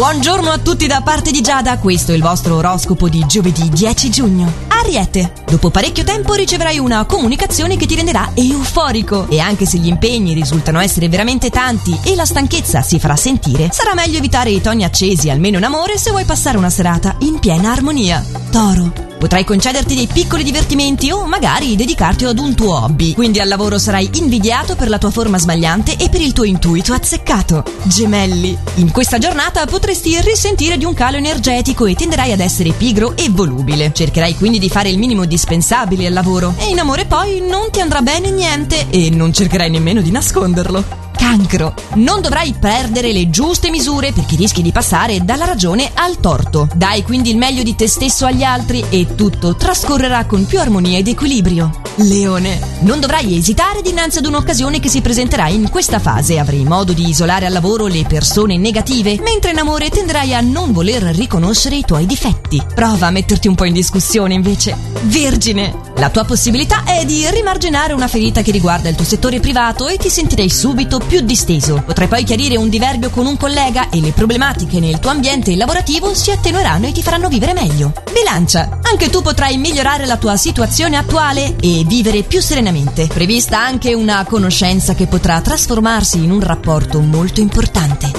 Buongiorno a tutti da parte di Giada, questo è il vostro oroscopo di giovedì 10 giugno. Ariete, dopo parecchio tempo riceverai una comunicazione che ti renderà euforico e anche se gli impegni risultano essere veramente tanti e la stanchezza si farà sentire, sarà meglio evitare i toni accesi almeno in amore se vuoi passare una serata in piena armonia. Toro, Potrai concederti dei piccoli divertimenti o magari dedicarti ad un tuo hobby. Quindi al lavoro sarai invidiato per la tua forma sbagliante e per il tuo intuito azzeccato. Gemelli. In questa giornata potresti risentire di un calo energetico e tenderai ad essere pigro e volubile. Cercherai quindi di fare il minimo indispensabile al lavoro. E in amore poi non ti andrà bene niente e non cercherai nemmeno di nasconderlo cancro. Non dovrai perdere le giuste misure perché rischi di passare dalla ragione al torto. Dai quindi il meglio di te stesso agli altri e tutto trascorrerà con più armonia ed equilibrio. Leone. Non dovrai esitare dinanzi ad un'occasione che si presenterà in questa fase. Avrai modo di isolare al lavoro le persone negative, mentre in amore tenderai a non voler riconoscere i tuoi difetti. Prova a metterti un po' in discussione invece. Vergine. La tua possibilità è di rimarginare una ferita che riguarda il tuo settore privato e ti sentirai subito più disteso. Potrai poi chiarire un diverbio con un collega e le problematiche nel tuo ambiente lavorativo si attenueranno e ti faranno vivere meglio. Bilancia. Anche tu potrai migliorare la tua situazione attuale e vivere più serenamente. Prevista anche una conoscenza che potrà trasformarsi in un rapporto molto importante.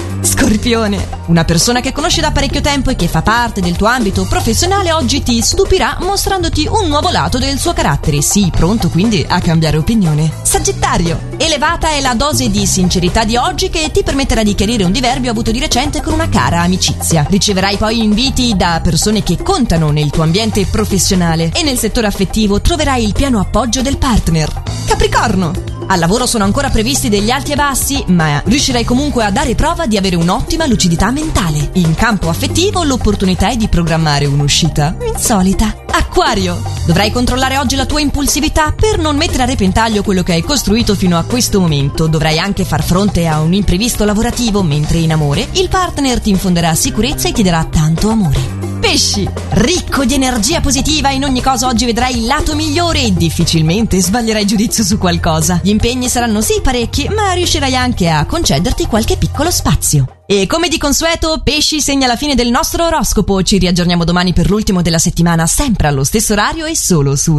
Scorpione. Una persona che conosci da parecchio tempo e che fa parte del tuo ambito professionale oggi ti stupirà mostrandoti un nuovo lato del suo carattere. Sii pronto quindi a cambiare opinione. Sagittario. Elevata è la dose di sincerità di oggi che ti permetterà di chiarire un diverbio avuto di recente con una cara amicizia. Riceverai poi inviti da persone che contano nel tuo ambiente professionale e nel settore affettivo troverai il pieno appoggio del partner. Capricorno. Al lavoro sono ancora previsti degli alti e bassi, ma riuscirai comunque a dare prova di avere un'ottima lucidità mentale. In campo affettivo l'opportunità è di programmare un'uscita insolita. Acquario! Dovrai controllare oggi la tua impulsività per non mettere a repentaglio quello che hai costruito fino a questo momento. Dovrai anche far fronte a un imprevisto lavorativo, mentre in amore il partner ti infonderà sicurezza e ti darà tanto amore. Pesci, ricco di energia positiva, in ogni cosa oggi vedrai il lato migliore e difficilmente sbaglierai giudizio su qualcosa. Gli impegni saranno sì parecchi, ma riuscirai anche a concederti qualche piccolo spazio. E come di consueto, Pesci segna la fine del nostro oroscopo. Ci riaggiorniamo domani per l'ultimo della settimana, sempre allo stesso orario e solo su